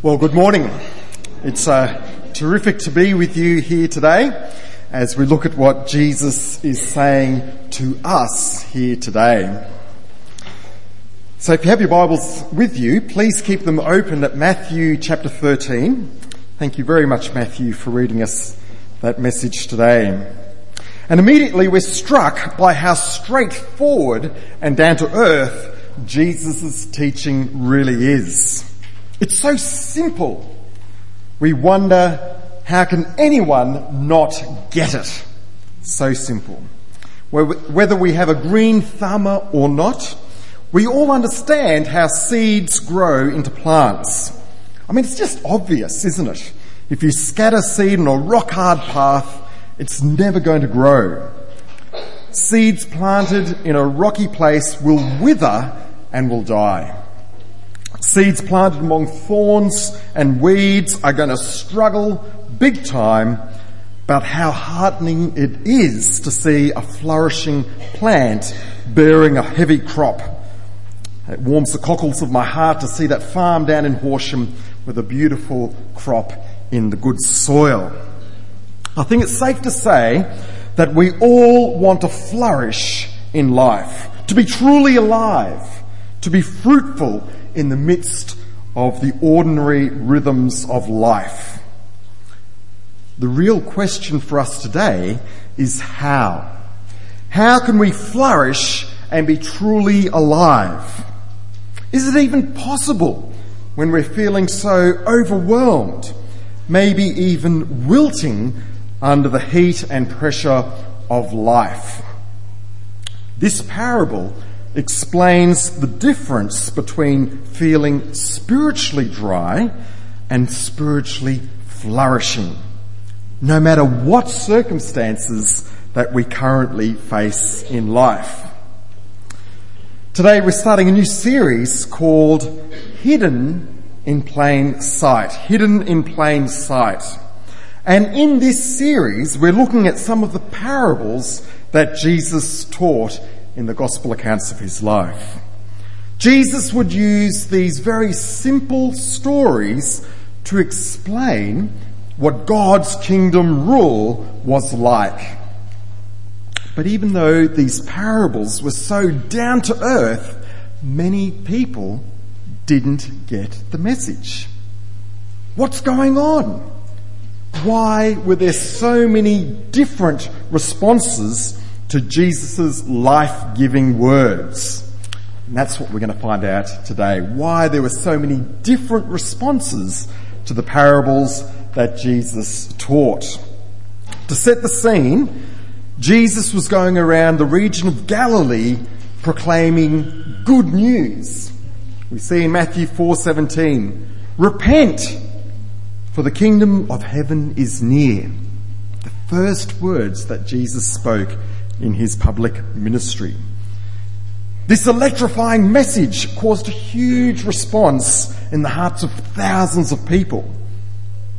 Well, good morning. It's uh, terrific to be with you here today as we look at what Jesus is saying to us here today. So if you have your Bibles with you, please keep them open at Matthew chapter 13. Thank you very much, Matthew, for reading us that message today. And immediately we're struck by how straightforward and down to earth Jesus' teaching really is. It's so simple. We wonder, how can anyone not get it? So simple. Whether we have a green thumb or not, we all understand how seeds grow into plants. I mean, it's just obvious, isn't it? If you scatter seed on a rock hard path, it's never going to grow. Seeds planted in a rocky place will wither and will die. Seeds planted among thorns and weeds are going to struggle big time, but how heartening it is to see a flourishing plant bearing a heavy crop. It warms the cockles of my heart to see that farm down in Horsham with a beautiful crop in the good soil. I think it's safe to say that we all want to flourish in life, to be truly alive, to be fruitful in the midst of the ordinary rhythms of life. The real question for us today is how? How can we flourish and be truly alive? Is it even possible when we're feeling so overwhelmed, maybe even wilting under the heat and pressure of life? This parable explains the difference between feeling spiritually dry and spiritually flourishing, no matter what circumstances that we currently face in life. Today we're starting a new series called Hidden in Plain Sight. Hidden in Plain Sight. And in this series we're looking at some of the parables that Jesus taught in the gospel accounts of his life. Jesus would use these very simple stories to explain what God's kingdom rule was like. But even though these parables were so down to earth, many people didn't get the message. What's going on? Why were there so many different responses to Jesus' life-giving words. And that's what we're going to find out today. Why there were so many different responses to the parables that Jesus taught. To set the scene, Jesus was going around the region of Galilee proclaiming good news. We see in Matthew 4:17, repent for the kingdom of heaven is near. The first words that Jesus spoke in his public ministry. This electrifying message caused a huge response in the hearts of thousands of people.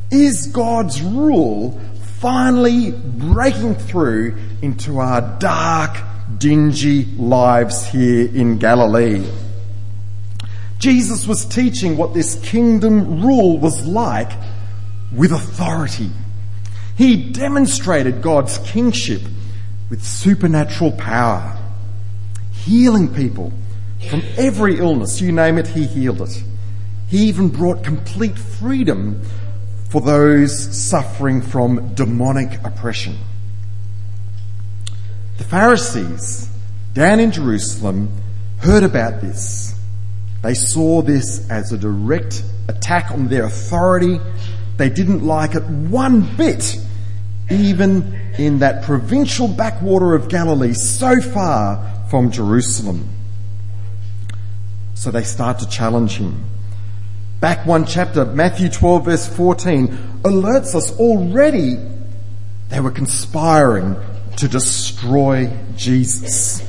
Is God's rule finally breaking through into our dark, dingy lives here in Galilee? Jesus was teaching what this kingdom rule was like with authority. He demonstrated God's kingship with supernatural power, healing people from every illness. You name it, he healed it. He even brought complete freedom for those suffering from demonic oppression. The Pharisees down in Jerusalem heard about this. They saw this as a direct attack on their authority. They didn't like it one bit even in that provincial backwater of Galilee, so far from Jerusalem. So they start to challenge him. Back one chapter, Matthew 12 verse 14, alerts us already they were conspiring to destroy Jesus.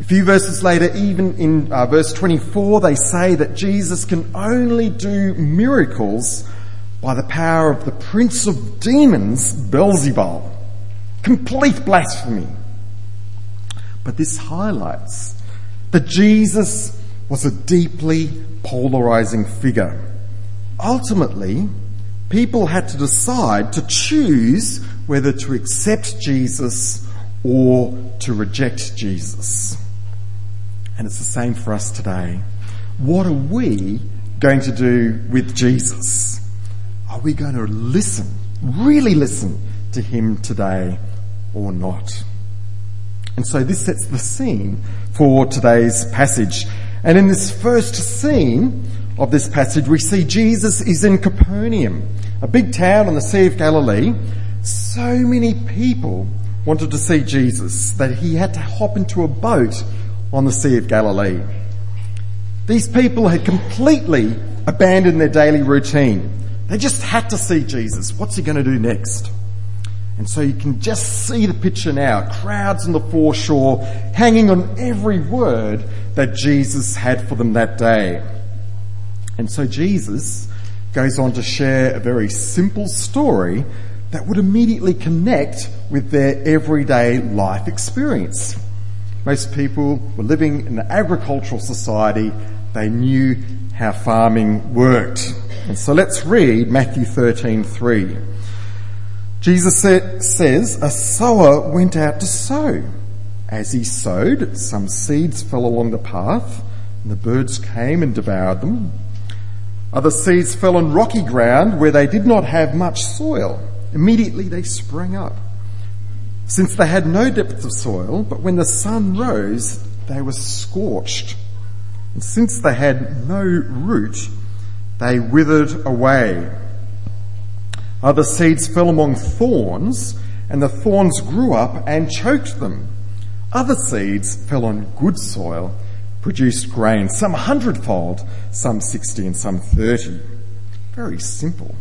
A few verses later, even in uh, verse 24, they say that Jesus can only do miracles by the power of the prince of demons, Beelzebul. Complete blasphemy. But this highlights that Jesus was a deeply polarizing figure. ultimately, people had to decide to choose whether to accept Jesus or to reject Jesus. And it's the same for us today. What are we going to do with Jesus? Are we going to listen, really listen to him today or not? And so this sets the scene for today's passage. And in this first scene of this passage, we see Jesus is in Capernaum, a big town on the Sea of Galilee. So many people wanted to see Jesus that he had to hop into a boat on the Sea of Galilee. These people had completely abandoned their daily routine. They just had to see Jesus. What's he going to do next? And so you can just see the picture now. Crowds on the foreshore hanging on every word that Jesus had for them that day. And so Jesus goes on to share a very simple story that would immediately connect with their everyday life experience. Most people were living in an agricultural society. They knew how farming worked. And so let's read Matthew 13, 3. Jesus says, a sower went out to sow. As he sowed, some seeds fell along the path, and the birds came and devoured them. Other seeds fell on rocky ground where they did not have much soil. Immediately they sprang up. Since they had no depth of soil, but when the sun rose, they were scorched. And since they had no root, they withered away. Other seeds fell among thorns, and the thorns grew up and choked them. Other seeds fell on good soil, produced grain, some hundredfold, some sixty, and some thirty. Very simple.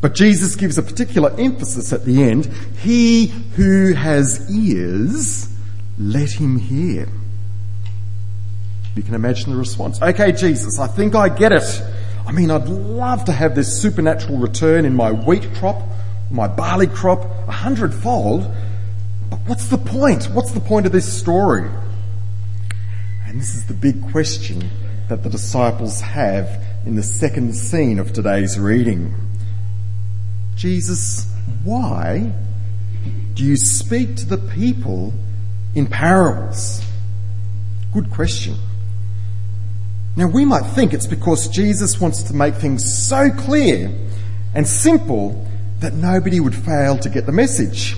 But Jesus gives a particular emphasis at the end. He who has ears, let him hear. You can imagine the response. Okay, Jesus, I think I get it. I mean, I'd love to have this supernatural return in my wheat crop, my barley crop, a hundredfold. But what's the point? What's the point of this story? And this is the big question that the disciples have in the second scene of today's reading. Jesus, why do you speak to the people in parables? Good question. Now we might think it's because Jesus wants to make things so clear and simple that nobody would fail to get the message.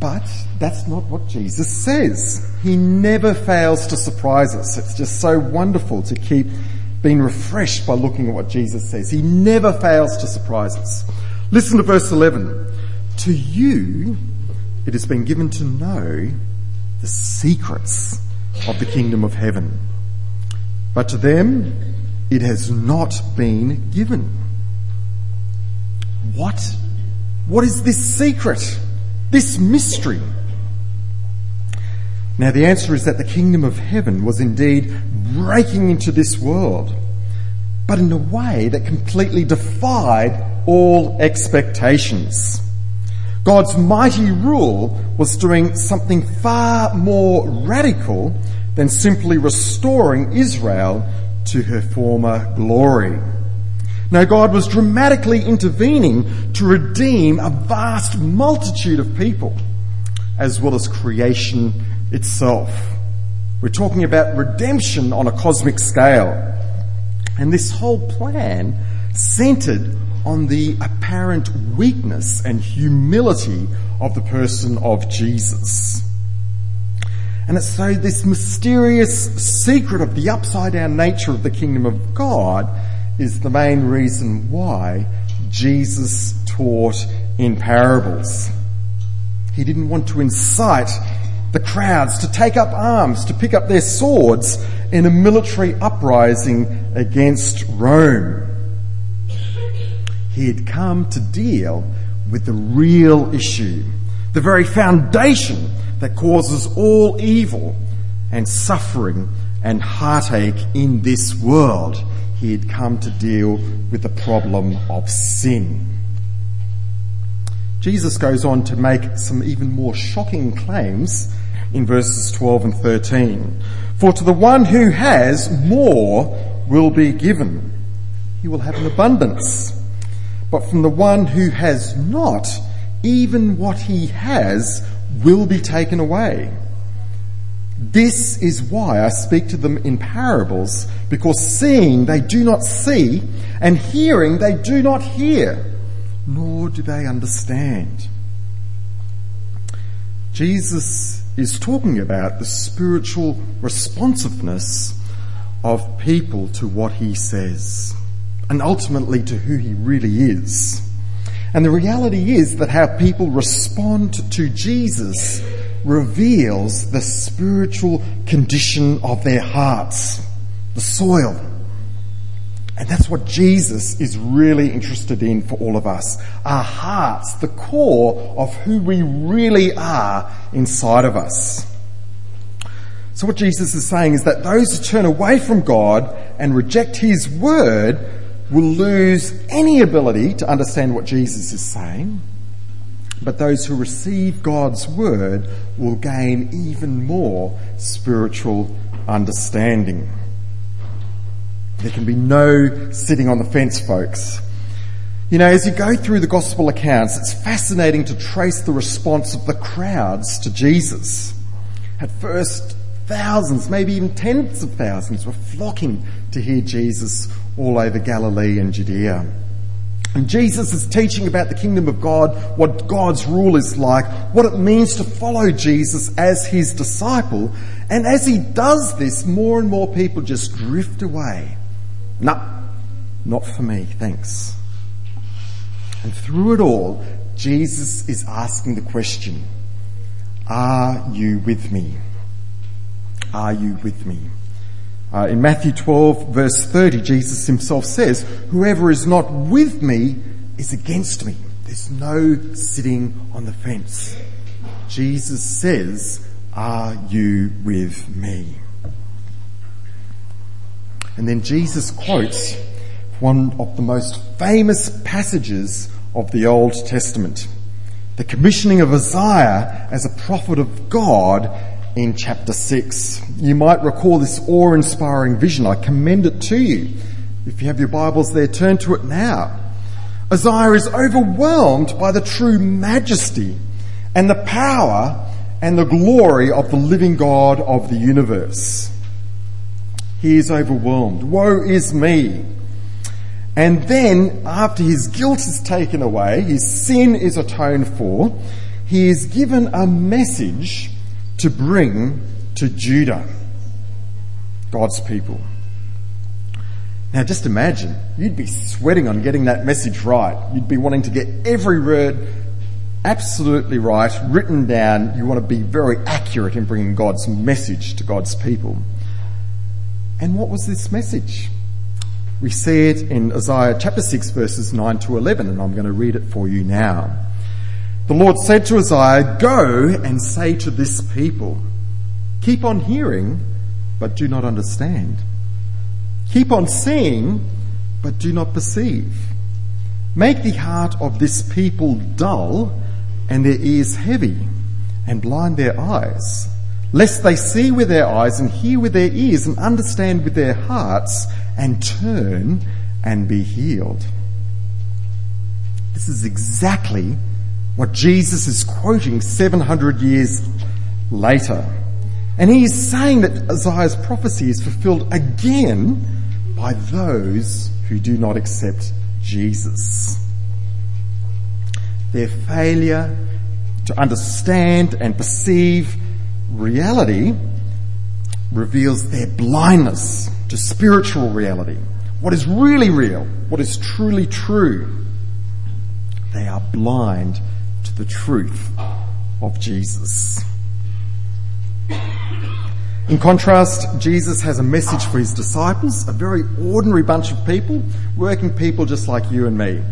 But that's not what Jesus says. He never fails to surprise us. It's just so wonderful to keep being refreshed by looking at what Jesus says. He never fails to surprise us. Listen to verse 11. To you, it has been given to know the secrets of the kingdom of heaven but to them it has not been given. What? What is this secret? This mystery? Now the answer is that the kingdom of heaven was indeed breaking into this world, but in a way that completely defied all expectations. God's mighty rule was doing something far more radical than simply restoring Israel to her former glory. Now God was dramatically intervening to redeem a vast multitude of people, as well as creation itself. We're talking about redemption on a cosmic scale. And this whole plan centered on the apparent weakness and humility of the person of Jesus. And it's so this mysterious secret of the upside down nature of the kingdom of God is the main reason why Jesus taught in parables. He didn't want to incite the crowds to take up arms, to pick up their swords in a military uprising against Rome. He had come to deal with the real issue, the very foundation that causes all evil and suffering and heartache in this world. He had come to deal with the problem of sin. Jesus goes on to make some even more shocking claims in verses 12 and 13. For to the one who has, more will be given. he will have an abundance. But from the one who has not, even what he has will be taken away. This is why I speak to them in parables, because seeing they do not see, and hearing they do not hear, nor do they understand. Jesus is talking about the spiritual responsiveness of people to what he says, and ultimately to who he really is. And the reality is that how people respond to Jesus reveals the spiritual condition of their hearts, the soil. And that's what Jesus is really interested in for all of us. Our hearts, the core of who we really are inside of us. So what Jesus is saying is that those who turn away from God and reject His word will lose any ability to understand what Jesus is saying, but those who receive God's word will gain even more spiritual understanding. There can be no sitting on the fence, folks. You know, as you go through the gospel accounts, it's fascinating to trace the response of the crowds to Jesus. At first, thousands, maybe even tens of thousands were flocking to hear Jesus all over Galilee and Judea. And Jesus is teaching about the kingdom of God, what God's rule is like, what it means to follow Jesus as his disciple. And as he does this, more and more people just drift away. No, not for me, thanks. And through it all, Jesus is asking the question, are you with me? Are you with me? Uh, in Matthew 12 verse 30, Jesus himself says, whoever is not with me is against me. There's no sitting on the fence. Jesus says, are you with me? And then Jesus quotes one of the most famous passages of the Old Testament. The commissioning of Isaiah as a prophet of God in chapter 6. You might recall this awe inspiring vision. I commend it to you. If you have your Bibles there, turn to it now. Isaiah is overwhelmed by the true majesty and the power and the glory of the living God of the universe. He is overwhelmed. Woe is me. And then, after his guilt is taken away, his sin is atoned for, he is given a message to bring to Judah, God's people. Now just imagine, you'd be sweating on getting that message right. You'd be wanting to get every word absolutely right, written down. You want to be very accurate in bringing God's message to God's people. And what was this message? We see it in Isaiah chapter 6 verses 9 to 11 and I'm going to read it for you now. The Lord said to Isaiah, Go and say to this people, keep on hearing, but do not understand. Keep on seeing, but do not perceive. Make the heart of this people dull and their ears heavy and blind their eyes, lest they see with their eyes and hear with their ears and understand with their hearts and turn and be healed. This is exactly what Jesus is quoting 700 years later. And he is saying that Isaiah's prophecy is fulfilled again by those who do not accept Jesus. Their failure to understand and perceive reality reveals their blindness to spiritual reality. What is really real, what is truly true. They are blind the truth of Jesus. In contrast, Jesus has a message for his disciples, a very ordinary bunch of people, working people just like you and me.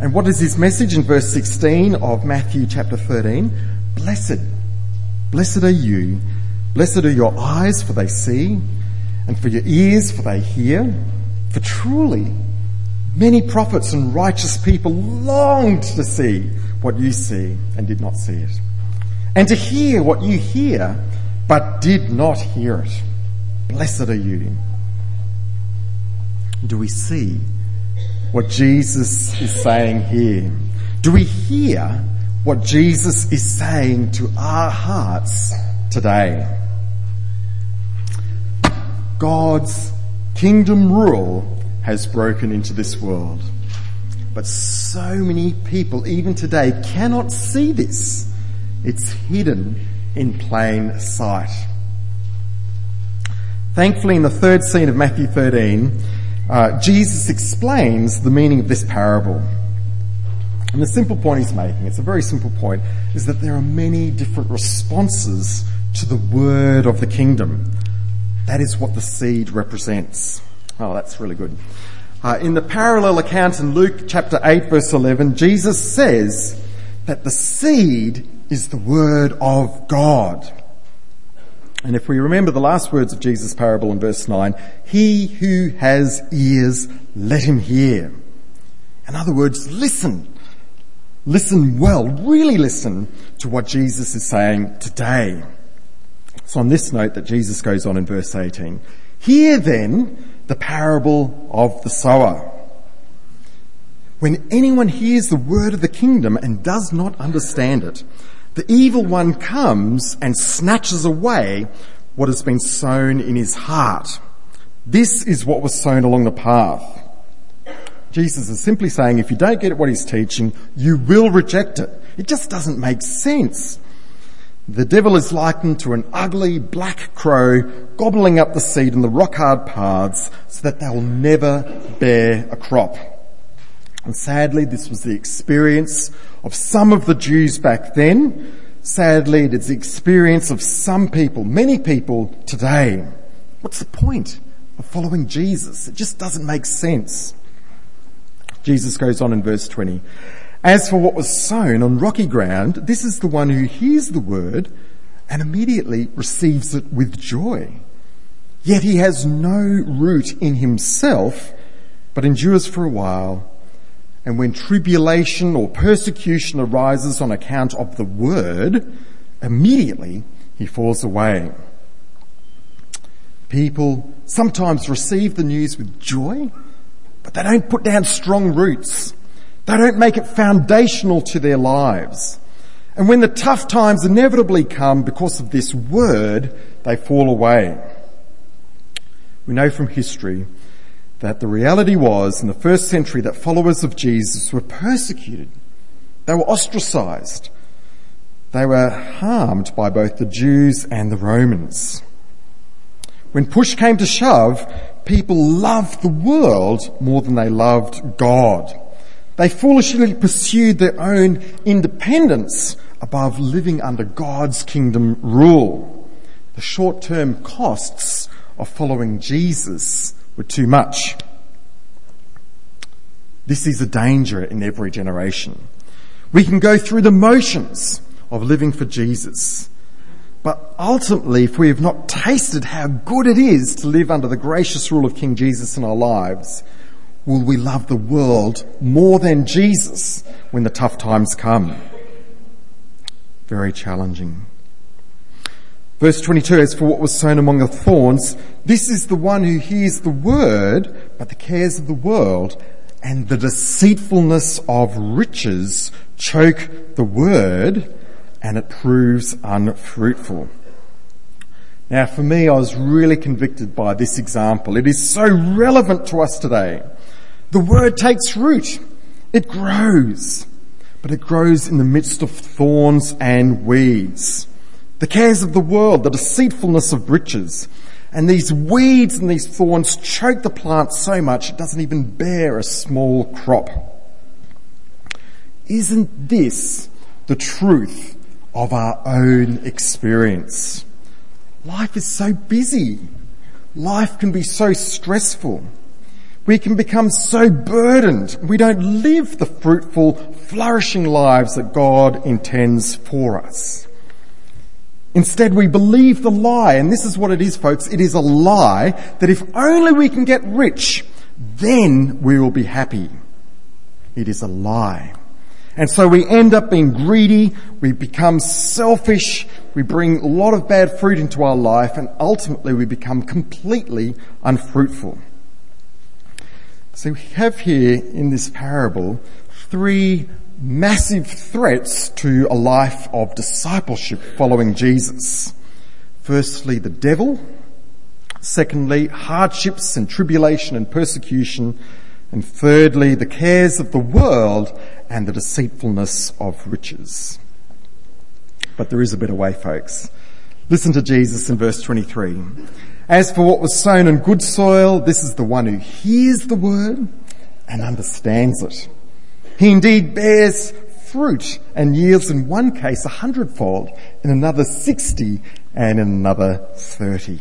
And what is his message in verse 16 of Matthew chapter 13? Blessed, blessed are you, blessed are your eyes for they see, and for your ears for they hear. For truly, many prophets and righteous people longed to see what you see and did not see it, and to hear what you hear but did not hear it. Blessed are you. Do we see what Jesus is saying here? Do we hear what Jesus is saying to our hearts today? God's kingdom rule has broken into this world. But so many people, even today, cannot see this. It's hidden in plain sight. Thankfully, in the third scene of Matthew 13, uh, Jesus explains the meaning of this parable. And the simple point he's making, it's a very simple point, is that there are many different responses to the word of the kingdom. That is what the seed represents. Oh, that's really good. Uh, in the parallel account in Luke chapter 8 verse 11, Jesus says that the seed is the word of God. And if we remember the last words of Jesus' parable in verse 9, he who has ears, let him hear. In other words, listen. Listen well, really listen to what Jesus is saying today. It's on this note that Jesus goes on in verse 18. Hear then the parable of the sower. When anyone hears the word of the kingdom and does not understand it, the evil one comes and snatches away what has been sown in his heart. This is what was sown along the path. Jesus is simply saying if you don't get what he's teaching, you will reject it. It just doesn't make sense. The devil is likened to an ugly black crow gobbling up the seed in the rock hard paths so that they'll never bear a crop. And sadly, this was the experience of some of the Jews back then. Sadly, it is the experience of some people, many people today. What's the point of following Jesus? It just doesn't make sense. Jesus goes on in verse 20. As for what was sown on rocky ground, this is the one who hears the word and immediately receives it with joy. Yet he has no root in himself, but endures for a while. And when tribulation or persecution arises on account of the word, immediately he falls away. People sometimes receive the news with joy, but they don't put down strong roots. They don't make it foundational to their lives. And when the tough times inevitably come because of this word, they fall away. We know from history that the reality was in the first century that followers of Jesus were persecuted. They were ostracized. They were harmed by both the Jews and the Romans. When push came to shove, people loved the world more than they loved God. They foolishly pursued their own independence above living under God's kingdom rule. The short-term costs of following Jesus were too much. This is a danger in every generation. We can go through the motions of living for Jesus. But ultimately, if we have not tasted how good it is to live under the gracious rule of King Jesus in our lives, will we love the world more than Jesus when the tough times come? Very challenging. Verse 22, as for what was sown among the thorns, this is the one who hears the word, but the cares of the world and the deceitfulness of riches choke the word and it proves unfruitful. Now for me, I was really convicted by this example. It is so relevant to us today. The word takes root. It grows, but it grows in the midst of thorns and weeds the cares of the world, the deceitfulness of riches. And these weeds and these thorns choke the plant so much it doesn't even bear a small crop. Isn't this the truth of our own experience? Life is so busy. Life can be so stressful. We can become so burdened. We don't live the fruitful, flourishing lives that God intends for us. Instead, we believe the lie, and this is what it is, folks. It is a lie that if only we can get rich, then we will be happy. It is a lie. And so we end up being greedy, we become selfish, we bring a lot of bad fruit into our life, and ultimately we become completely unfruitful. So we have here in this parable three massive threats to a life of discipleship following Jesus. Firstly, the devil. Secondly, hardships and tribulation and persecution. And thirdly, the cares of the world and the deceitfulness of riches. But there is a better way, folks. Listen to Jesus in verse 23. As for what was sown in good soil, this is the one who hears the word and understands it. He indeed bears fruit and yields in one case a hundredfold, in another sixty, and in another thirty.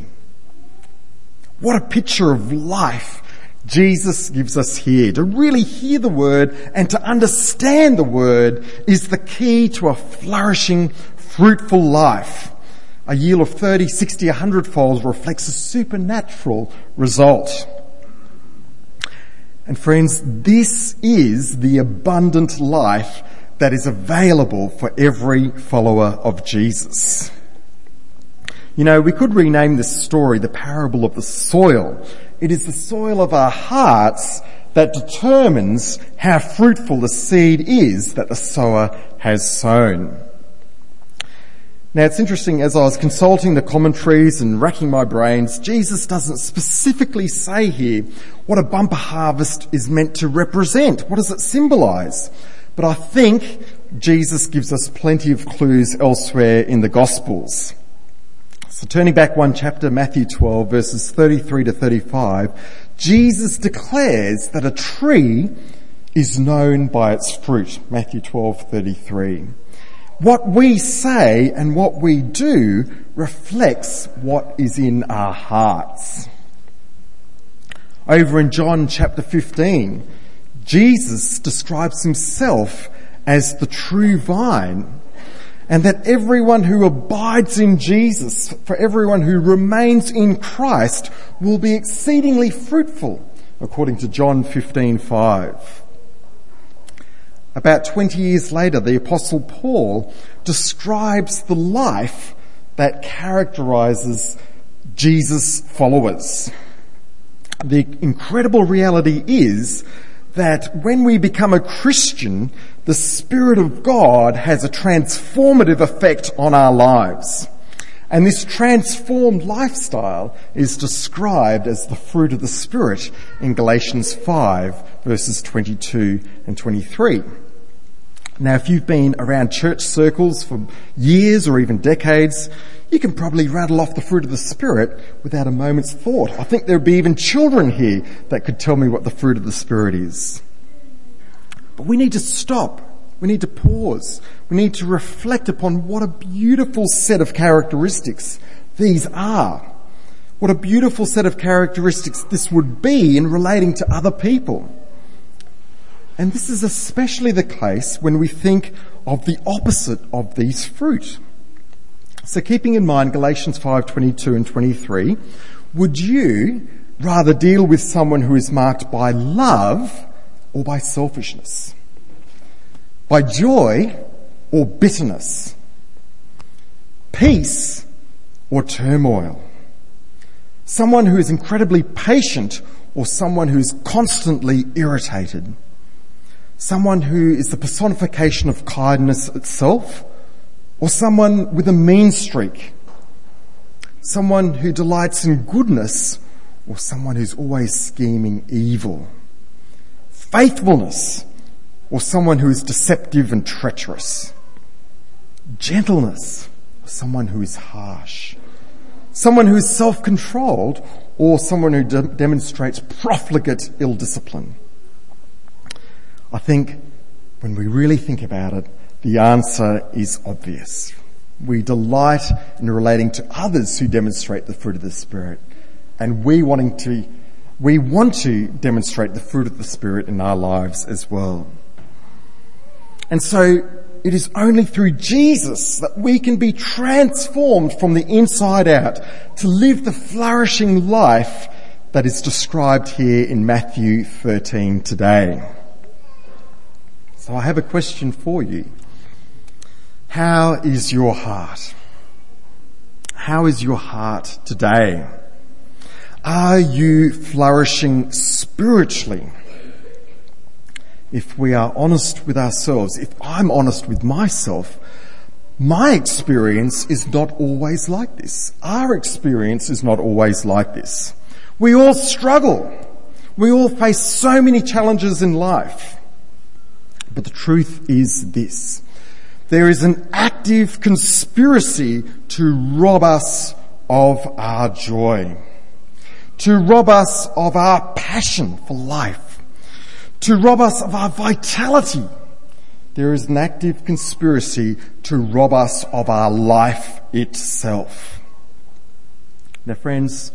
What a picture of life Jesus gives us here. To really hear the word and to understand the word is the key to a flourishing, fruitful life. A yield of 30, 60, 100 folds reflects a supernatural result. And friends, this is the abundant life that is available for every follower of Jesus. You know, we could rename this story the parable of the soil. It is the soil of our hearts that determines how fruitful the seed is that the sower has sown. Now it's interesting, as I was consulting the commentaries and racking my brains, Jesus doesn't specifically say here what a bumper harvest is meant to represent. What does it symbolize? But I think Jesus gives us plenty of clues elsewhere in the Gospels. So turning back one chapter, Matthew 12 verses 33 to 35, Jesus declares that a tree is known by its fruit. Matthew 12, 33. What we say and what we do reflects what is in our hearts. Over in John chapter 15, Jesus describes himself as the true vine and that everyone who abides in Jesus, for everyone who remains in Christ, will be exceedingly fruitful, according to John 15:5. About 20 years later, the apostle Paul describes the life that characterizes Jesus' followers. The incredible reality is that when we become a Christian, the Spirit of God has a transformative effect on our lives. And this transformed lifestyle is described as the fruit of the Spirit in Galatians 5 verses 22 and 23. Now, if you've been around church circles for years or even decades, you can probably rattle off the fruit of the Spirit without a moment's thought. I think there'd be even children here that could tell me what the fruit of the Spirit is. But we need to stop. We need to pause. We need to reflect upon what a beautiful set of characteristics these are. What a beautiful set of characteristics this would be in relating to other people. And this is especially the case when we think of the opposite of these fruit. So keeping in mind Galatians 5:22 and 23, would you rather deal with someone who is marked by love or by selfishness? By joy or bitterness? Peace or turmoil? Someone who is incredibly patient or someone who is constantly irritated? Someone who is the personification of kindness itself, or someone with a mean streak? Someone who delights in goodness, or someone who's always scheming evil? Faithfulness, or someone who is deceptive and treacherous? Gentleness, or someone who is harsh? Someone who is self-controlled, or someone who de- demonstrates profligate ill discipline? I think when we really think about it, the answer is obvious. We delight in relating to others who demonstrate the fruit of the Spirit. And we wanting to, we want to demonstrate the fruit of the Spirit in our lives as well. And so it is only through Jesus that we can be transformed from the inside out to live the flourishing life that is described here in Matthew 13 today. So I have a question for you. How is your heart? How is your heart today? Are you flourishing spiritually? If we are honest with ourselves, if I'm honest with myself, my experience is not always like this. Our experience is not always like this. We all struggle. We all face so many challenges in life. But the truth is this. There is an active conspiracy to rob us of our joy. To rob us of our passion for life. To rob us of our vitality. There is an active conspiracy to rob us of our life itself. Now friends,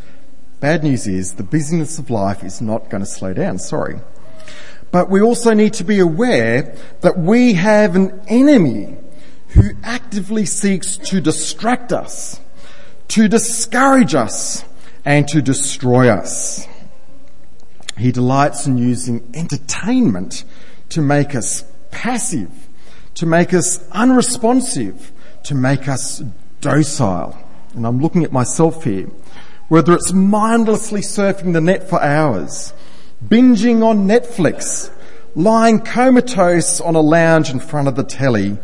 bad news is the busyness of life is not going to slow down, sorry. But we also need to be aware that we have an enemy who actively seeks to distract us, to discourage us, and to destroy us. He delights in using entertainment to make us passive, to make us unresponsive, to make us docile. And I'm looking at myself here. Whether it's mindlessly surfing the net for hours, binging on Netflix, lying comatose on a lounge in front of the telly.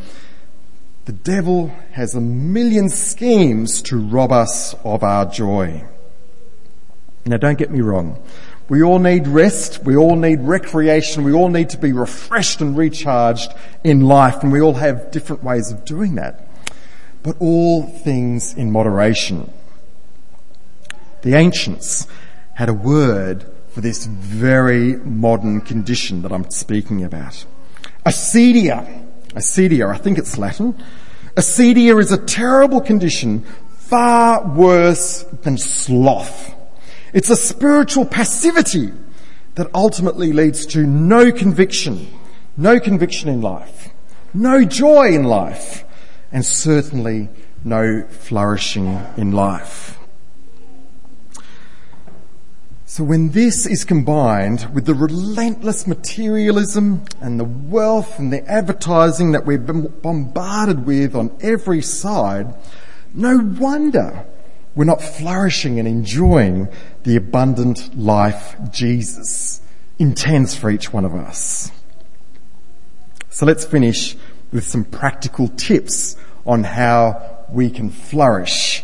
The devil has a million schemes to rob us of our joy. Now don't get me wrong. We all need rest. We all need recreation. We all need to be refreshed and recharged in life and we all have different ways of doing that. But all things in moderation. The ancients had a word for this very modern condition that I'm speaking about. Acedia. Acedia, I think it's Latin. Acedia is a terrible condition far worse than sloth. It's a spiritual passivity that ultimately leads to no conviction, no conviction in life, no joy in life, and certainly no flourishing in life. So when this is combined with the relentless materialism and the wealth and the advertising that been bombarded with on every side, no wonder we're not flourishing and enjoying the abundant life Jesus intends for each one of us. So let's finish with some practical tips on how we can flourish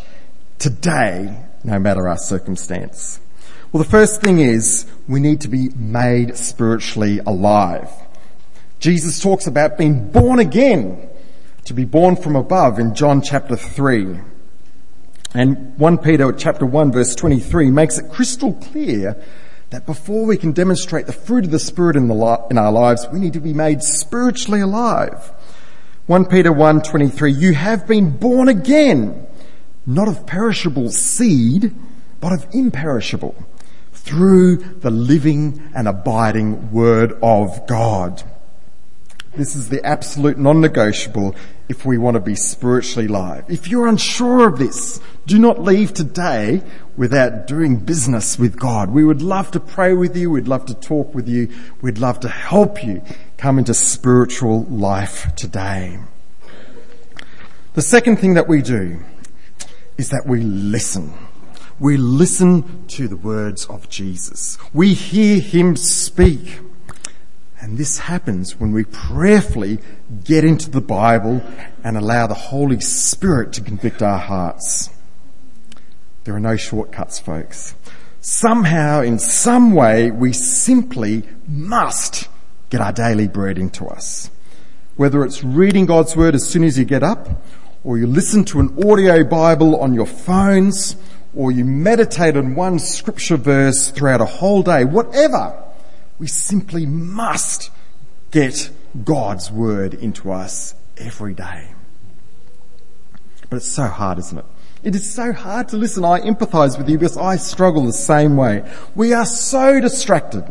today, no matter our circumstance. Well, the first thing is we need to be made spiritually alive. Jesus talks about being born again, to be born from above in John chapter 3. And 1 Peter chapter 1 verse 23 makes it crystal clear that before we can demonstrate the fruit of the Spirit in, the in our lives, we need to be made spiritually alive. 1 Peter 1:23 You have been born again, not of perishable seed, but of imperishable through the living and abiding Word of God. This is the absolute non-negotiable if we want to be spiritually alive. If you're unsure of this, do not leave today without doing business with God. We would love to pray with you. We'd love to talk with you. We'd love to help you come into spiritual life today. The second thing that we do is that we listen we listen to the words of Jesus. We hear him speak. And this happens when we prayerfully get into the Bible and allow the Holy Spirit to convict our hearts. There are no shortcuts, folks. Somehow, in some way, we simply must get our daily bread into us. Whether it's reading God's Word as soon as you get up, or you listen to an audio Bible on your phones, or you meditate on one scripture verse throughout a whole day, whatever, we simply must get God's word into us every day. But it's so hard, isn't it? It is so hard to listen. I empathize with you because I struggle the same way. We are so distracted.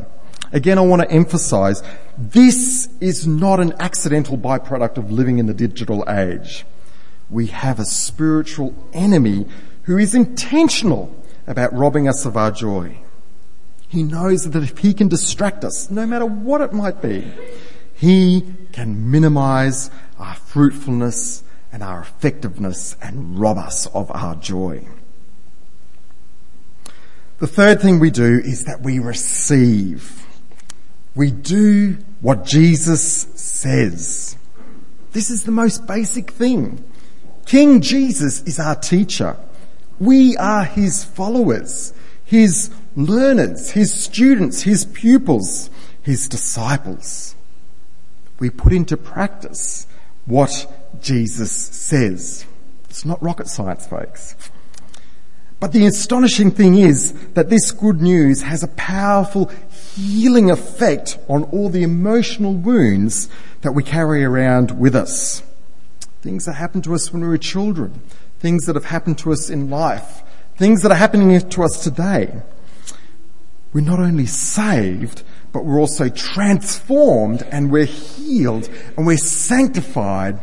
Again, I want to emphasize this is not an accidental byproduct of living in the digital age. We have a spiritual enemy who is intentional about robbing us of our joy. He knows that if he can distract us, no matter what it might be, he can minimize our fruitfulness and our effectiveness and rob us of our joy. The third thing we do is that we receive. We do what Jesus says. This is the most basic thing. King Jesus is our teacher. We are his followers, his learners, his students, his pupils, his disciples. We put into practice what Jesus says. It's not rocket science, folks. But the astonishing thing is that this good news has a powerful healing effect on all the emotional wounds that we carry around with us. Things that happened to us when we were children, things that have happened to us in life, things that are happening to us today. We're not only saved, but we're also transformed and we're healed and we're sanctified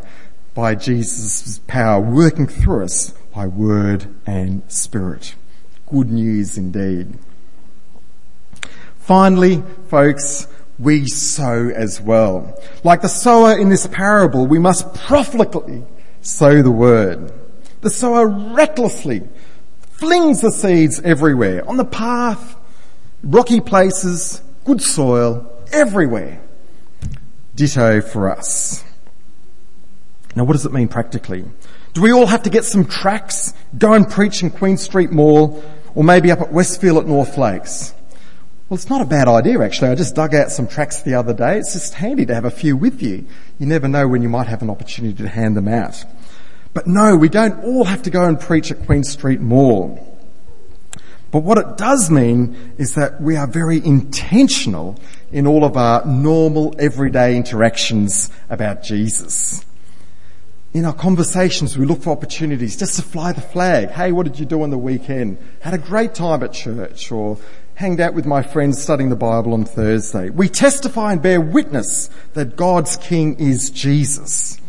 by Jesus' power working through us by word and spirit. Good news indeed. Finally, folks, we sow as well. Like the sower in this parable, we must profitably sow the word. The sower recklessly flings the seeds everywhere, on the path, rocky places, good soil, everywhere. Ditto for us. Now what does it mean practically? Do we all have to get some tracts, go and preach in Queen Street Mall, or maybe up at Westfield at North Lakes? Well, it's not a bad idea actually. I just dug out some tracts the other day. It's just handy to have a few with you. You never know when you might have an opportunity to hand them out. But no, we don't all have to go and preach at Queen Street Mall. But what it does mean is that we are very intentional in all of our normal everyday interactions about Jesus. In our conversations, we look for opportunities just to fly the flag. Hey, what did you do on the weekend? Had a great time at church or hanged out with my friends studying the Bible on Thursday. We testify and bear witness that God's King is Jesus.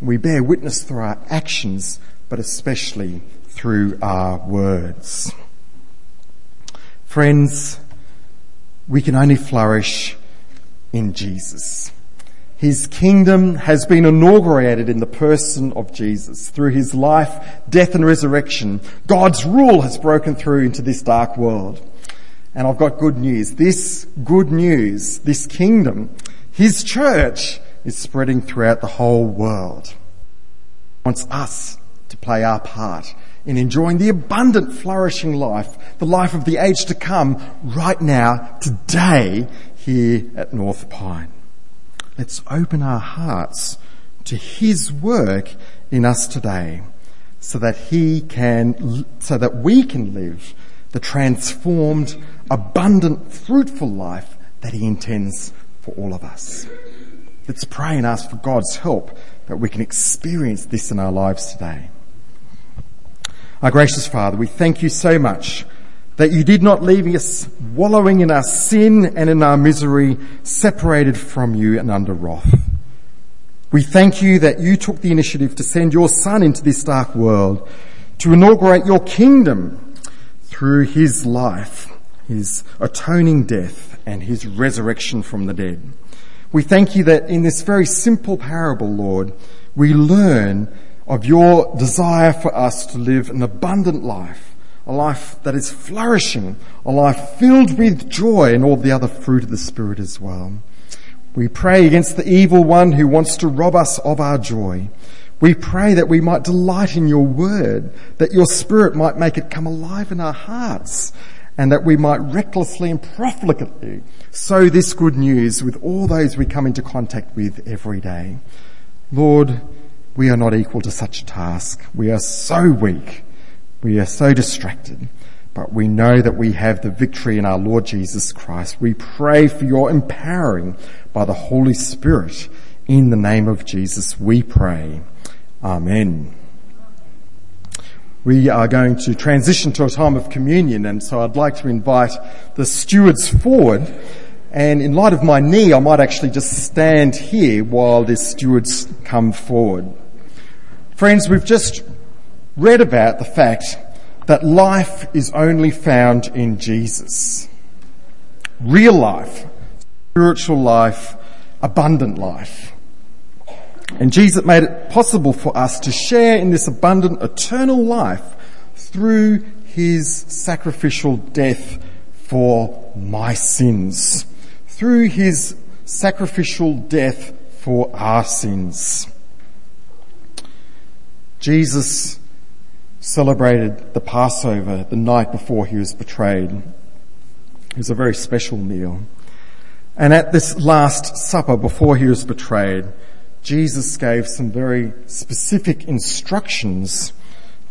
We bear witness through our actions, but especially through our words. Friends, we can only flourish in Jesus. His kingdom has been inaugurated in the person of Jesus. Through his life, death and resurrection, God's rule has broken through into this dark world. And I've got good news. This good news, this kingdom, His church is spreading throughout the whole world. He wants us to play our part in enjoying the abundant flourishing life, the life of the age to come right now, today, here at North Pine. Let's open our hearts to His work in us today so that He can, so that we can live the transformed, abundant, fruitful life that He intends for all of us. Let's pray and ask for God's help that we can experience this in our lives today. Our gracious Father, we thank you so much that you did not leave us wallowing in our sin and in our misery, separated from you and under wrath. We thank you that you took the initiative to send your son into this dark world to inaugurate your kingdom through his life, his atoning death and his resurrection from the dead. We thank you that in this very simple parable, Lord, we learn of your desire for us to live an abundant life, a life that is flourishing, a life filled with joy and all the other fruit of the Spirit as well. We pray against the evil one who wants to rob us of our joy. We pray that we might delight in your word, that your spirit might make it come alive in our hearts, and that we might recklessly and profligately sow this good news with all those we come into contact with every day. Lord, we are not equal to such a task. We are so weak. We are so distracted. But we know that we have the victory in our Lord Jesus Christ. We pray for your empowering by the Holy Spirit. In the name of Jesus, we pray. Amen. We are going to transition to a time of communion and so I'd like to invite the stewards forward and in light of my knee I might actually just stand here while the stewards come forward. Friends, we've just read about the fact that life is only found in Jesus. Real life, spiritual life, abundant life. And Jesus made it possible for us to share in this abundant eternal life through his sacrificial death for my sins. Through his sacrificial death for our sins. Jesus celebrated the Passover the night before he was betrayed. It was a very special meal. And at this last supper before he was betrayed, Jesus gave some very specific instructions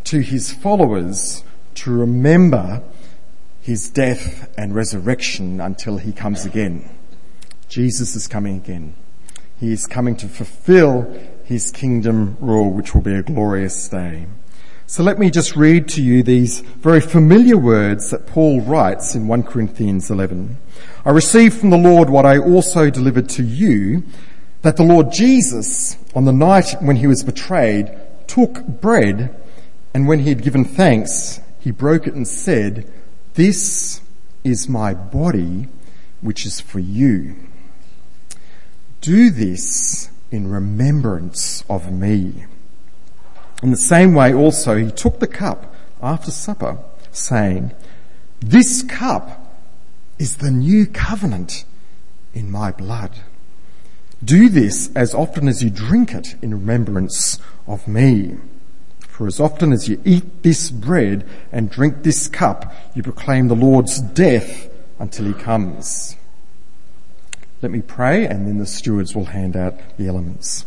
to his followers to remember his death and resurrection until he comes again. Jesus is coming again. He is coming to fulfill his kingdom rule, which will be a glorious day. So let me just read to you these very familiar words that Paul writes in 1 Corinthians 11. I received from the Lord what I also delivered to you, that the Lord Jesus, on the night when he was betrayed, took bread, and when he had given thanks, he broke it and said, This is my body, which is for you. Do this in remembrance of me. In the same way also he took the cup after supper, saying, This cup is the new covenant in my blood. Do this as often as you drink it in remembrance of me. For as often as you eat this bread and drink this cup, you proclaim the Lord's death until he comes. Let me pray and then the stewards will hand out the elements.